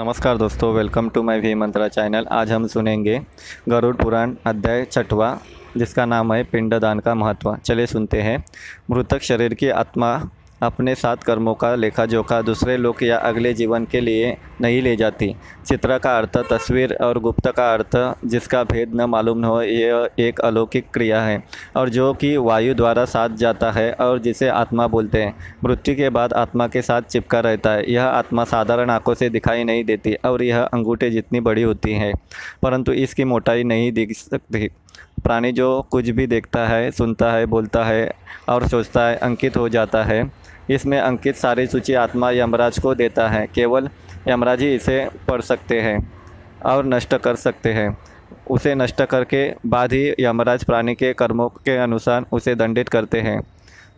नमस्कार दोस्तों welcome to my V Mantra channel आज हम सुनेंगे गरुड़ पुराण अध्याय छठवा, जिसका नाम है पिंडदान का महत्व। चले सुनते हैं। मृतक शरीर की आत्मा अपने साथ कर्मों का लेखा जोखा दूसरे लोग या अगले जीवन के लिए नहीं ले जाती। चित्र का अर्थ, तस्वीर और गुप्त का अर्थ, जिसका भेद न मालूम हो, यह एक अलौकिक क्रिया है, और जो कि वायु द्वारा साथ जाता है और जिसे आत्मा बोलते हैं। मृत्यु के बाद आत्मा के साथ चिपका रहता है। यह आत्मा साधारण आँखों से दिखाई नहीं देती और यह अंगूठे जितनी बड़ी होती है, परंतु इसकी मोटाई नहीं दिख सकती। प्राणी जो कुछ भी देखता है, सुनता है, बोलता है और सोचता है, अंकित हो जाता है। इसमें अंकित सारी सूची आत्मा यमराज को देता है। केवल यमराज ही इसे पढ़ सकते हैं और नष्ट कर सकते हैं। उसे नष्ट करके बाद ही यमराज प्राणी के कर्मों के अनुसार उसे दंडित करते हैं।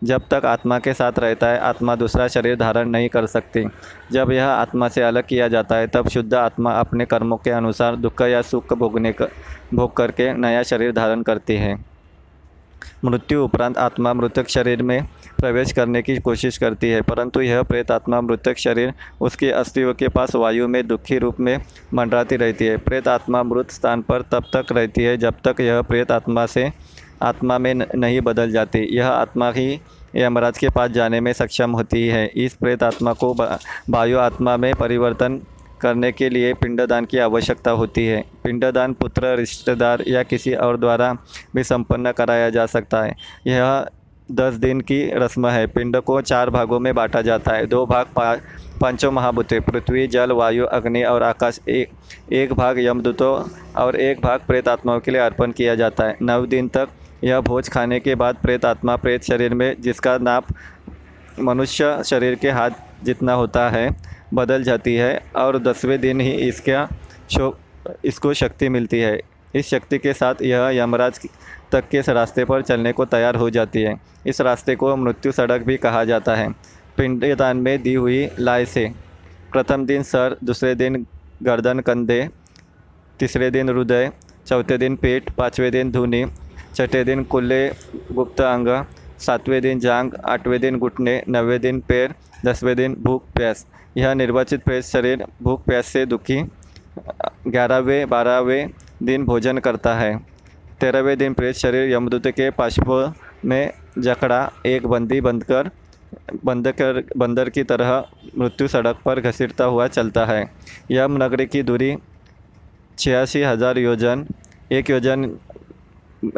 जब तक आत्मा के साथ रहता है, आत्मा दूसरा शरीर धारण नहीं कर सकती। जब यह आत्मा से अलग किया जाता है, तब शुद्ध आत्मा अपने कर्मों के अनुसार दुख या सुख भोगने कर भोग करके नया शरीर धारण करती है। मृत्यु उपरांत आत्मा मृतक शरीर में प्रवेश करने की कोशिश करती है, परंतु यह प्रेत आत्मा मृतक शरीर उसके अस्थियों के पास वायु में दुखी रूप में मंडराती रहती है। प्रेत आत्मा मृत स्थान पर तब तक रहती है जब तक यह प्रेत आत्मा से आत्मा में नहीं बदल जाती। यह आत्मा ही यमराज के पास जाने में सक्षम होती है। इस प्रेत आत्मा को वायु आत्मा में परिवर्तन करने के लिए पिंडदान की आवश्यकता होती है। पिंडदान पुत्र, रिश्तेदार या किसी और द्वारा भी संपन्न कराया जा सकता है। यह दस दिन की रस्म है। पिंड को चार भागों में बांटा जाता है। दो भाग पा, पाँचों महाभूते पृथ्वी, जल, वायु, अग्नि और आकाश। एक एक भाग यमदूतों और एक भाग प्रेत आत्माओं के लिए अर्पण किया जाता है। नौ दिन तक यह भोज खाने के बाद प्रेत आत्मा, प्रेत शरीर में, जिसका नाप मनुष्य शरीर के हाथ जितना होता है बदल जाती है और दसवें दिन ही इसका शो, इसको शक्ति मिलती है। इस शक्ति के साथ यह यमराज तक के रास्ते पर चलने को तैयार हो जाती है। इस रास्ते को मृत्यु सड़क भी कहा जाता है। पिंडदान में दी हुई लाय से प्रथम दिन सर, दूसरे दिन गर्दन कंधे, तीसरे दिन हृदय, चौथे दिन पेट, पाँचवें दिन धुनी, छठे दिन कुल्ले, गुप्त अंग, सातवें दिन जांग आठवें दिन घुटने, नवें दिन पैर, दसवें दिन भूख, प्यास। यह निर्वाचित प्रेस शरीर भूख, प्यास से दुखी, ग्यारहवें, बारहवें दिन भोजन करता है। तेरहवें दिन प्रेस शरीर यमदूत के पाशुप में जकड़ा एक बंदी बंद कर बंद कर बंदर की तरह मृत्यु सड़क पर घसीटता हुआ चलता है। यम नगरी की दूरी छियासी हज़ार योजन, एक योजन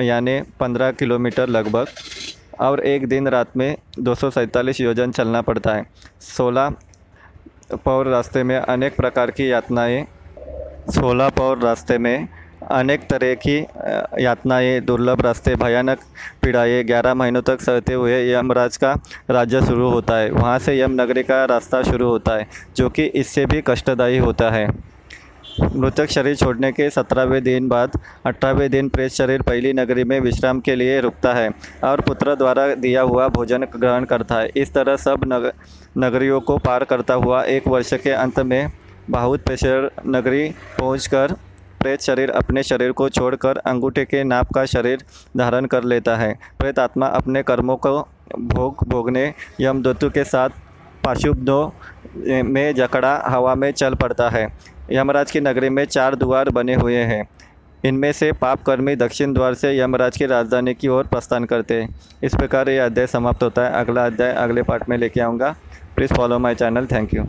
यानी पंद्रह किलोमीटर लगभग, और एक दिन रात में दो सौ सैंतालीस योजन चलना पड़ता है। सोलह पौर रास्ते में अनेक प्रकार की यातनाएँ, सोलह पौर रास्ते में अनेक तरह की यातनाएँ, दुर्लभ रास्ते, भयानक पीड़ाएँ, ग्यारह महीनों तक सहते हुए यमराज का राज्य शुरू होता है। वहाँ से यम नगरी का रास्ता शुरू होता है, जो कि इससे भी कष्टदायी होता है। मृतक शरीर छोड़ने के सत्रहवें दिन बाद अठारहवें दिन प्रेत शरीर पहली नगरी में विश्राम के लिए रुकता है और पुत्र द्वारा दिया हुआ भोजन ग्रहण करता है। इस तरह सब नग, नगरियों को पार करता हुआ एक वर्ष के अंत में बहुत पेशर नगरी पहुंचकर प्रेत शरीर अपने शरीर को छोड़कर अंगूठे के नाप का शरीर धारण कर लेता है। प्रेत आत्मा अपने कर्मों को भोग भोगने यमदत्तु के साथ पाशुब्दों में जकड़ा हवा में चल पड़ता है। यमराज की नगरी में चार द्वार बने हुए हैं। इनमें से पापकर्मी दक्षिण द्वार से यमराज की राजधानी की ओर प्रस्थान करते हैं। इस प्रकार यह अध्याय समाप्त होता है। अगला अध्याय अगले पार्ट में लेके आऊँगा। Please follow my channel. Thank you.